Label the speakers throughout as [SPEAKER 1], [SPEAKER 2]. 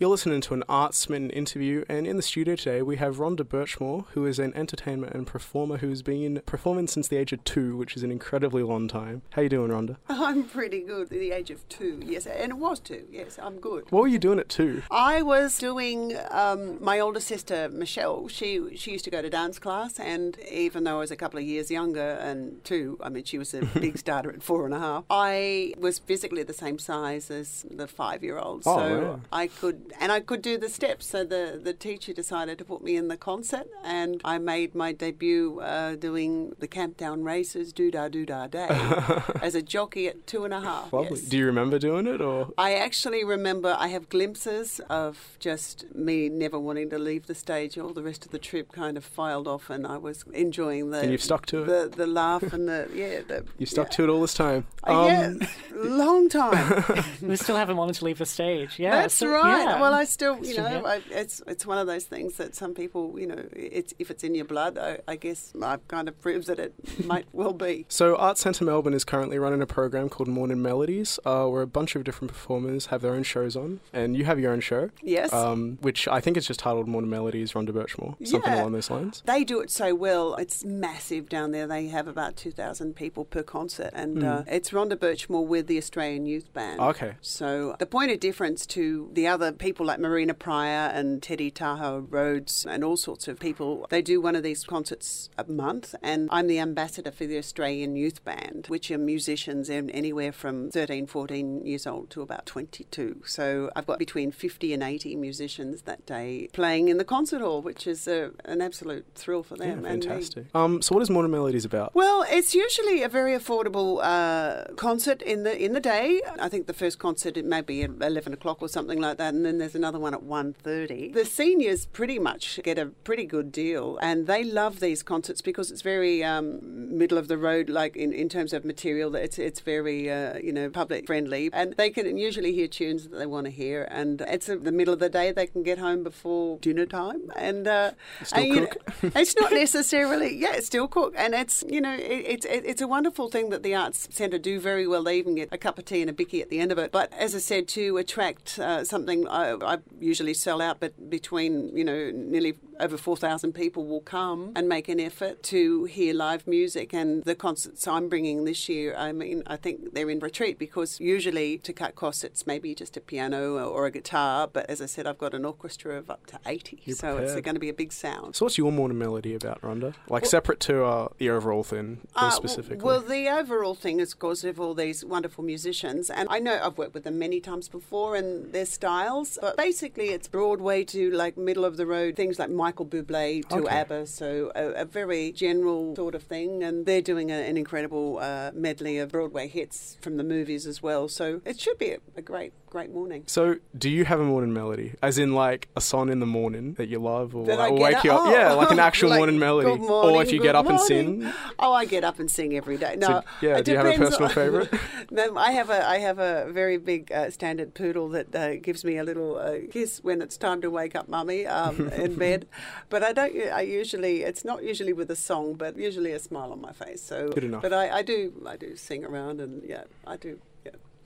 [SPEAKER 1] You're listening to an Arts Centre interview, and in the studio today we have Rhonda Burchmore, who is an entertainer and performer who's been performing since the age of two, which is an incredibly long time. How you doing, Rhonda?
[SPEAKER 2] I'm pretty good the age of two, yes, and it was two, yes, I'm good.
[SPEAKER 1] What were you doing at two?
[SPEAKER 2] I was doing um, my older sister Michelle. She she used to go to dance class, and even though I was a couple of years younger and two, I mean she was a big starter at four and a half. I was physically the same size as the five year old,
[SPEAKER 1] Oh,
[SPEAKER 2] so. I could and I could do the steps. So the the teacher decided to put me in the concert, and I made my debut uh, doing the Camptown Races, doo da doo da day, as a jockey at two and a half.
[SPEAKER 1] Lovely.
[SPEAKER 2] yes.
[SPEAKER 1] Do you remember doing it, or
[SPEAKER 2] I actually remember I have glimpses of just me never wanting to leave the stage. All the rest of the trip kind of filed off, and I was enjoying the.
[SPEAKER 1] And you've stuck to it?
[SPEAKER 2] The, the laugh and the yeah. The,
[SPEAKER 1] you stuck
[SPEAKER 2] yeah.
[SPEAKER 1] to it all this time?
[SPEAKER 2] Uh, yeah, long time.
[SPEAKER 3] we still haven't wanted to leave the stage. Yeah,
[SPEAKER 2] That's
[SPEAKER 3] so-
[SPEAKER 2] right.
[SPEAKER 3] yeah.
[SPEAKER 2] Well, I still, you know. I, it's it's one of those things that some people, you know, it's if it's in your blood, I, I guess I've kind of proved that it might well be.
[SPEAKER 1] So, Arts Centre Melbourne is currently running a program called Morning Melodies, uh, where a bunch of different performers have their own shows on, and you have your own show,
[SPEAKER 2] Yes.
[SPEAKER 1] um, which I think is just titled Morning Melodies, Rhonda Burchmore, something
[SPEAKER 2] Yeah.
[SPEAKER 1] along those lines.
[SPEAKER 2] They do it so well. It's massive down there. They have about 2,000 people per concert. And uh, it's Rhonda Burchmore with the Australian Youth Band.
[SPEAKER 1] Okay.
[SPEAKER 2] So the point of difference to the other people like Marina Prior and Teddy Tahu Rhodes and all sorts of people, they do one of these concerts a month. And I'm the ambassador for the Australian Youth Band, which are musicians in anywhere from 13, 14 years old to about 22. So I've got between 50 and 80 musicians that day playing in the concert hall, which is a, an absolute thrill for
[SPEAKER 1] Yeah,
[SPEAKER 2] them. And
[SPEAKER 1] fantastic. Um, so, what is Morning Melodies about?
[SPEAKER 2] well, it's usually a very affordable uh, concert in the in the day. I think the first concert it may be at eleven o'clock or something like that, and then there's another one at 1.30. The seniors pretty much get a pretty good deal, and they love these concerts because it's very um, middle of the road, like in, in terms of material. It's it's very uh, you know public friendly, and they can usually hear tunes that they want to hear, and it's at the middle of the day. They can get home before dinner time, and uh,
[SPEAKER 1] Still
[SPEAKER 2] and, you know,
[SPEAKER 1] cook?
[SPEAKER 2] it's not necessarily, yeah, it's still cook, and it's you know, it, it's it, it's a wonderful thing that the arts centre do very well. They even get a cup of tea and a bicky at the end of it. But as I said, to attract uh, something, I, I usually sell out, but between you know, nearly over four thousand people will come and make an effort to hear live music. And the concerts I'm bringing this year, I mean, I think they're in retreat because usually to cut costs, it's maybe just a piano or, a guitar. But as I said, I've got an orchestra of up to eighty,
[SPEAKER 1] You're
[SPEAKER 2] so it's going to be a big sound.
[SPEAKER 1] So, what's your Morning Melody about, Rhonda? Like, separate to uh, the overall thing,
[SPEAKER 2] Uh,
[SPEAKER 1] specifically?
[SPEAKER 2] Well, the overall thing is, of course, of all these wonderful musicians, and I know I've worked with them many times before and their styles, but basically it's Broadway to like middle of the road things like Michael Bublé to
[SPEAKER 1] Okay.
[SPEAKER 2] ABBA, so a, a very general sort of thing, and they're doing a, an incredible uh, medley of Broadway hits from the movies as well. So it should be a, a great, great morning.
[SPEAKER 1] So, do you have a morning melody, as in like a song in the morning that you love, or
[SPEAKER 2] That
[SPEAKER 1] like,
[SPEAKER 2] I
[SPEAKER 1] will
[SPEAKER 2] get
[SPEAKER 1] wake you
[SPEAKER 2] up-
[SPEAKER 1] up? Yeah, like an
[SPEAKER 2] oh,
[SPEAKER 1] actual
[SPEAKER 2] like,
[SPEAKER 1] morning melody,
[SPEAKER 2] morning,
[SPEAKER 1] or if you get up and sing.
[SPEAKER 2] Oh, I get up and sing every day. No,
[SPEAKER 1] So, yeah,
[SPEAKER 2] it
[SPEAKER 1] do you have a personal
[SPEAKER 2] on-
[SPEAKER 1] favourite?
[SPEAKER 2] no, I have a I have a very big uh, standard poodle that uh, gives me a little uh, kiss when it's time to wake up, mummy, um, in bed. But I don't. I usually it's not usually with a song, but usually a smile on my face. So
[SPEAKER 1] Good enough.
[SPEAKER 2] But I, I do I do sing around and yeah I do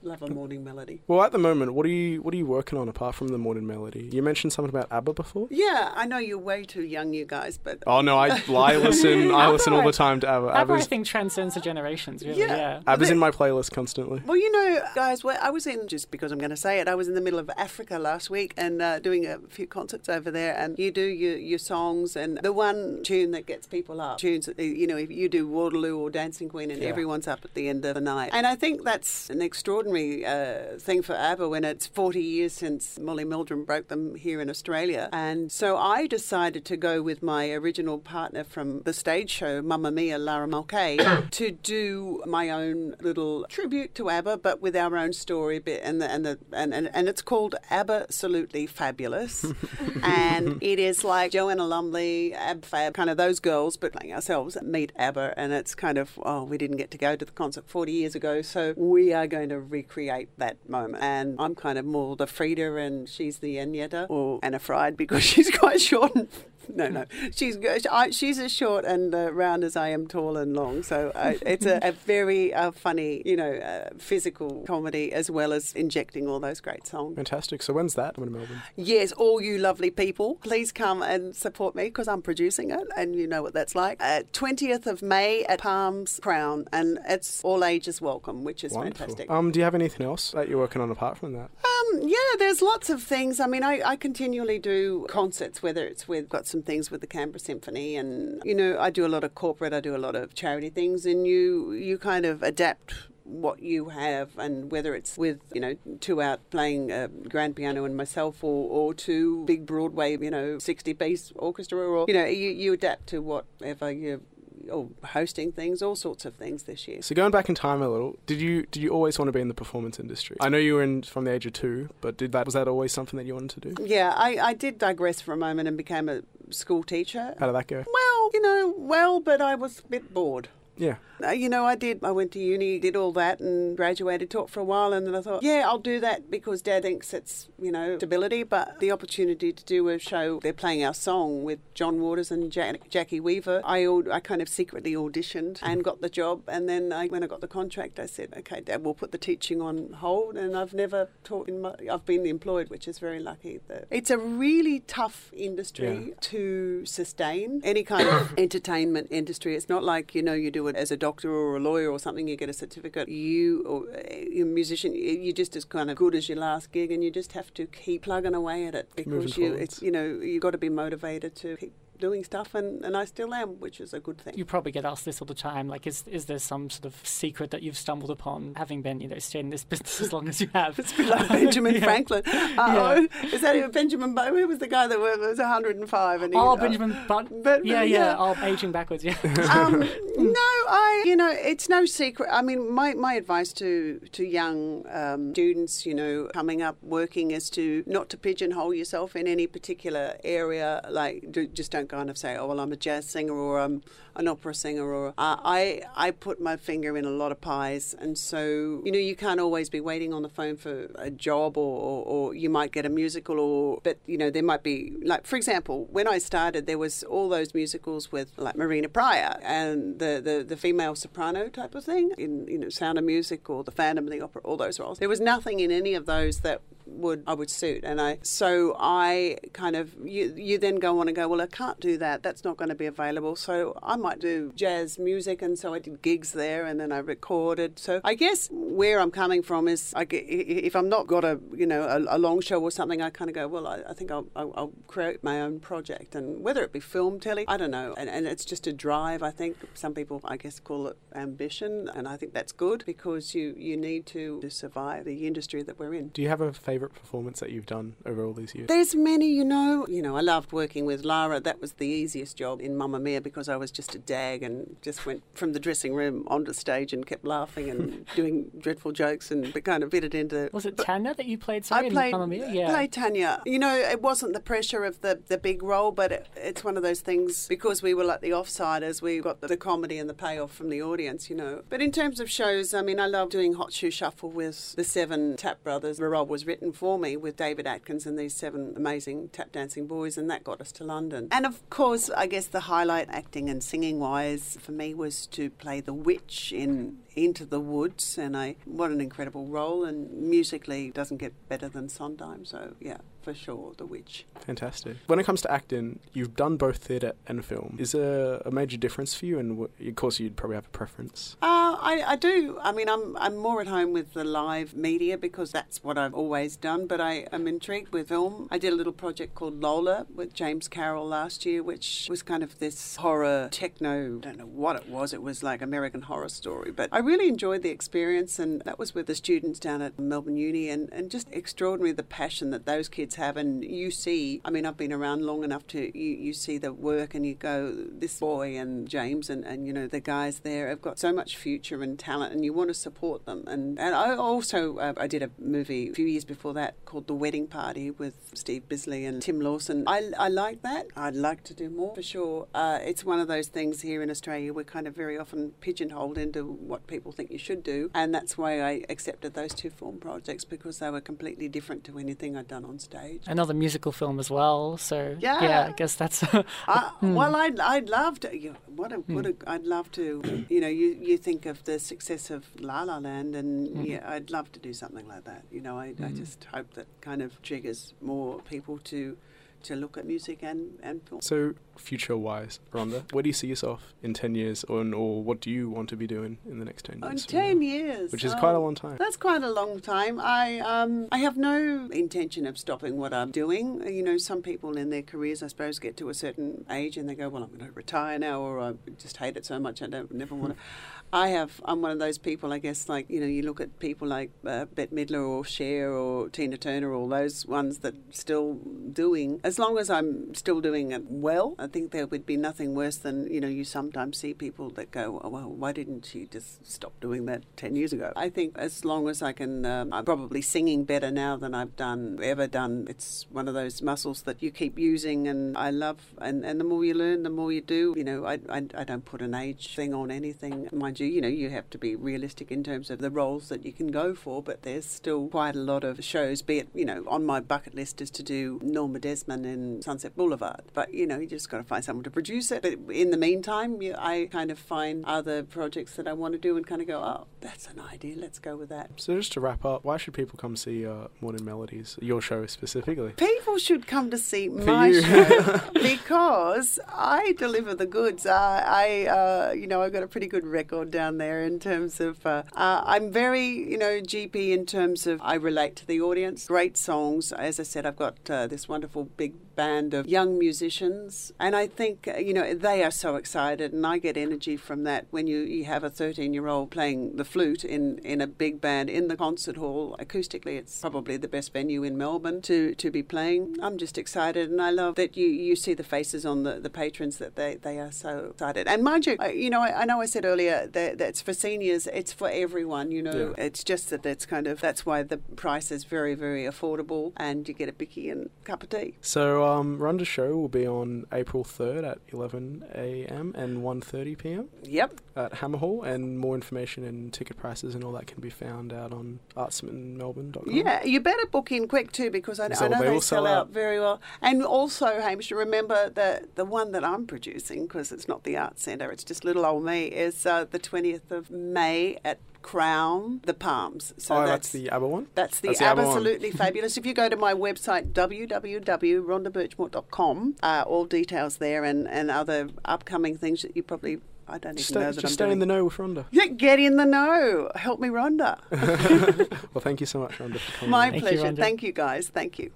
[SPEAKER 2] love a morning melody.
[SPEAKER 1] Well, at the moment, what are you what are you working on apart from the morning melody? You mentioned something about ABBA before.
[SPEAKER 2] Yeah, I know you're way too young, you guys, but
[SPEAKER 1] Oh no, I, I listen. I listen all the time to ABBA.
[SPEAKER 3] ABBA, I think, transcends the generations, really.
[SPEAKER 2] Yeah.
[SPEAKER 3] Yeah.
[SPEAKER 1] ABBA's in my playlist constantly.
[SPEAKER 2] Well, you know, guys, well, I was in, just because I'm going to say it, I was in the middle of Africa last week and uh, doing a few concerts over there. And you do your, your songs, and the one tune that gets people up, tunes, that, you know, if you do Waterloo or Dancing Queen, and
[SPEAKER 1] Yeah.
[SPEAKER 2] everyone's up at the end of the night. And I think that's an extraordinary uh, thing for ABBA when it's 40 years since Molly Meldrum broke them here in Australia. And so I decided to go with my original partner from the stage show, Mamma Mia, Lara Mulcahy, to do my own little tribute to ABBA, but with our own story bit. And the, and, the, and, and, and it's called ABBA Absolutely Fabulous. and it is like Joanna Lumley, Ab Fab, kind of those girls, but playing ourselves, meet ABBA. And it's kind of, oh, we didn't get to go to the concert 40 years ago, so we are going to recreate that moment. And I'm kind of more the Frida and she's the Agneta, or Anni-Frid, because she's quite short and no, no. She's. I, she's as short and uh, round as I am tall and long. So uh, it's a, a very uh, funny, you know, uh, physical comedy as well as injecting all those great songs.
[SPEAKER 1] Fantastic. So when's that coming to Melbourne?
[SPEAKER 2] Yes, all you lovely people, please come and support me because I'm producing it, and you know what that's like. Uh, Twentieth of May at Palms Crown, and it's all ages welcome, which is
[SPEAKER 1] Wonderful.
[SPEAKER 2] fantastic.
[SPEAKER 1] Um, do you have anything else that you're working on apart from that?
[SPEAKER 2] Um, yeah, there's lots of things. I mean, I, I continually do concerts, whether it's with got some things with the Canberra Symphony, and you know, I do a lot of corporate, I do a lot of charity things, and you you kind of adapt what you have and whether it's with you know two out playing uh, grand piano and myself or, or two big broadway you know 60 piece orchestra or you know you, you adapt to whatever you or hosting things all sorts of things this year
[SPEAKER 1] So going back in time a little, did you did you always want to be in the performance industry? I know you were in from the age of two, but did that was that always something that you wanted to do?
[SPEAKER 2] yeah I, I did digress for a moment and became a school teacher
[SPEAKER 1] How did that go?
[SPEAKER 2] Well, you know, well, but I was a bit bored.
[SPEAKER 1] Yeah.
[SPEAKER 2] Uh, you know, I did. I went to uni, did all that, and graduated, taught for a while, and then I thought, yeah, I'll do that because Dad thinks it's you know stability. But the opportunity to do a show, they're playing our song with John Waters and Jack- Jacki Weaver. I I kind of secretly auditioned and got the job, and then I, when I got the contract, I said, okay, Dad, we'll put the teaching on hold, and I've never taught in my. I've been employed, which is very lucky. That it's a really tough industry
[SPEAKER 1] Yeah.
[SPEAKER 2] to sustain any kind of entertainment industry. It's not like you know you do it as a doctor or a lawyer or something. You get a certificate. You or you're a musician. you- You're just as kind of good as your last gig, and you just have to keep plugging away at it because
[SPEAKER 1] Moving
[SPEAKER 2] you
[SPEAKER 1] forwards.
[SPEAKER 2] it's you know you got to be motivated to keep doing stuff, and, and I still am, which is a good thing.
[SPEAKER 3] You probably get asked this all the time. Like, is is there some sort of secret that you've stumbled upon, having been, you know, staying in this business as long as you have?
[SPEAKER 2] It's a bit like Benjamin
[SPEAKER 3] Yeah.
[SPEAKER 2] Franklin. Uh, Is that even Benjamin Bow? Who was the guy that was was 105? And he,
[SPEAKER 3] Oh,
[SPEAKER 2] uh,
[SPEAKER 3] Benjamin But
[SPEAKER 2] but-
[SPEAKER 3] yeah,
[SPEAKER 2] yeah.
[SPEAKER 3] yeah, Oh, aging backwards. Yeah.
[SPEAKER 2] um, no, I, you know, it's no secret. I mean, my, my advice to to young um, students, you know, coming up working is to not to pigeonhole yourself in any particular area. Like, do, just don't kind of say, oh, well, I'm a jazz singer or I'm an opera singer. Or uh, I I put my finger in a lot of pies, and so you know, you can't always be waiting on the phone for a job, or, or, or you might get a musical, or but you know, there might be like, for example, when I started, there was all those musicals with like Marina Prior and the, the, the female soprano type of thing in you know Sound of Music or the Phantom of the Opera, all those roles. There was nothing in any of those that would I would suit, and I so I kind of you you then go on and go well I can't do that. That's not going to be available. So I might do jazz music. And so I did gigs there and then I recorded. So I guess where I'm coming from is I if I'm not got a you know a, a long show or something I kind of go well I, I think I'll, I'll, I'll create my own project. And whether it be film telly I don't know. And, and it's just a drive I think. Some people I guess call it ambition. And I think that's good because you you need to, to survive the industry that we're in.
[SPEAKER 1] Do you have a favourite performance that you've done over all these years?
[SPEAKER 2] There's many, you know. You know, I loved working with Lara. That was the easiest job in Mamma Mia because I was just a dag and just went from the dressing room onto stage and kept laughing and doing dreadful jokes and be- kind of fitted into.
[SPEAKER 3] Was it Tanya that you played? Sorry,
[SPEAKER 2] I
[SPEAKER 3] in
[SPEAKER 2] played,
[SPEAKER 3] Mamma Mia? Yeah.
[SPEAKER 2] played Tanya. You know, it wasn't the pressure of the, the big role, but it, it's one of those things because we were like the offsiders, we got the, the comedy and the payoff from the audience, you know. But in terms of shows, I mean, I love doing Hot Shoe Shuffle with the seven tap brothers. The role was written for me with David Atkins and these seven amazing tap dancing boys, and that got us to London. And of course, I guess the highlight acting and singing wise for me was to play the witch in into the Woods, and I what an incredible role. And musically, doesn't get better than Sondheim. So yeah, for sure, The Witch.
[SPEAKER 1] Fantastic. When it comes to acting, you've done both theatre and film. Is there a major difference for you? And wh- of course, you'd probably have a preference.
[SPEAKER 2] Uh, I, I do. I mean, I'm I'm more at home with the live media because that's what I've always done. But I am intrigued with film. I did a little project called Lola with James Carroll last year, which was kind of this horror techno. I don't know what it was. It was like American Horror Story. But I really enjoyed the experience, and that was with the students down at Melbourne Uni, and and just extraordinary the passion that those kids have. And you see, I mean, I've been around long enough to you, you see the work, and you go, this boy and James and and you know the guys there have got so much future and talent, and you want to support them. And and I also uh, I did a movie a few years before that called The Wedding Party with Steve Bisley and Tim Lawson. I I like that. I'd like to do more for sure. Uh, it's one of those things here in Australia. We're kind of very often pigeonholed into what people think you should do, and that's why I accepted those two film projects because they were completely different to anything I'd done on stage. Stage.
[SPEAKER 3] Another musical film as well. So
[SPEAKER 2] Yeah.
[SPEAKER 3] yeah, I guess that's.
[SPEAKER 2] Uh,
[SPEAKER 3] Hmm.
[SPEAKER 2] Well, I'd, I'd love to. You know, what a, what a, I'd love to. You know, you, you think of the success of La La Land, and
[SPEAKER 3] Mm-hmm.
[SPEAKER 2] yeah, I'd love to do something like that. You know, I, I just hope that kind of triggers more people to to look at music and and film.
[SPEAKER 1] So, future wise, Rhonda, where do you see yourself in 10 years, or, or what do you want to be doing in the next 10
[SPEAKER 2] Oh, in
[SPEAKER 1] years?
[SPEAKER 2] ten
[SPEAKER 1] now?
[SPEAKER 2] years,
[SPEAKER 1] Which is quite a long time.
[SPEAKER 2] That's quite a long time. I um I have no intention of stopping what I'm doing. You know, some people in their careers, I suppose, get to a certain age and they go, "Well, I'm going to retire now," or "I just hate it so much I don't never want to." I have. I'm one of those people. I guess, like you know, you look at people like uh, Bette Midler or Cher or Tina Turner, all those ones that still doing. As long as I'm still doing it well, I think there would be nothing worse than you know. You sometimes see people that go, oh, "Well, why didn't she just stop doing that ten years ago?" I think as long as I can, um, I'm probably singing better now than I've done ever done. It's one of those muscles that you keep using, and I love. And, and the more you learn, the more you do. You know, I, I, I don't put an age thing on anything. Mind you, you know, you have to be realistic in terms of the roles that you can go for, but there's still quite a lot of shows. Be it, you know, on my bucket list is to do Norma Desmond in Sunset Boulevard, but you know, you just got to find someone to produce it. But in the meantime, you, I kind of find other projects that I want to do and kind of go, oh, that's an idea. Let's go with that.
[SPEAKER 1] So, just to wrap up, why should people come see uh, Morning Melodies, your show specifically?
[SPEAKER 2] People should come to see
[SPEAKER 1] For
[SPEAKER 2] my
[SPEAKER 1] you.
[SPEAKER 2] show because I deliver the goods. I, I uh, you know, I've got a pretty good record down there in terms of. Uh, uh, I'm very, you know, GP in terms of I relate to the audience. Great songs. As I said, I've got uh, this wonderful big band of young musicians, and I think uh, you know they are so excited, and I get energy from that when you, you have a 13 year old playing the flute in, in a big band in the concert hall acoustically. It's probably the best venue in Melbourne to, to be playing. I'm just excited, and I love that you, you see the faces on the, the patrons that they, they are so excited. And mind you, you know, I, I know I said earlier that, that it's for seniors, it's for everyone. You know,
[SPEAKER 1] Yeah.
[SPEAKER 2] it's just that that's kind of that's why the price is very very affordable, and you get a bicky and a cup of tea.
[SPEAKER 1] So, um, Rhonda's show will be on April 3rd at 11 a.m. and 1.30 p.m.
[SPEAKER 2] Yep.
[SPEAKER 1] at Hamer Hall, and more information and ticket prices and all that can be found out on artscentremelbourne.com.
[SPEAKER 2] Yeah, you better book in quick too because I, I know
[SPEAKER 1] they
[SPEAKER 2] they sell out
[SPEAKER 1] out.
[SPEAKER 2] very well. And also, Hamish, you remember that the one that I'm producing because it's not the Arts Centre, it's just little old me, is uh, the 20th of May at Crown, the Palms. So
[SPEAKER 1] oh, that's, the ABBA one?
[SPEAKER 2] That's the
[SPEAKER 1] That's the other one.
[SPEAKER 2] absolutely fabulous. If you go to my website, www.rhondaburchmore.com, uh, all details there and, and other upcoming things that you probably, I don't
[SPEAKER 1] Just
[SPEAKER 2] even know
[SPEAKER 1] stay,
[SPEAKER 2] that
[SPEAKER 1] just
[SPEAKER 2] I'm
[SPEAKER 1] stay
[SPEAKER 2] doing.
[SPEAKER 1] in the know with Rhonda.
[SPEAKER 2] Yeah, get in the know. Help me, Rhonda.
[SPEAKER 1] well, thank you so much, Rhonda, for coming
[SPEAKER 2] My
[SPEAKER 1] on.
[SPEAKER 3] Thank you,
[SPEAKER 2] pleasure.
[SPEAKER 3] Rhonda.
[SPEAKER 2] Thank you, guys. Thank you.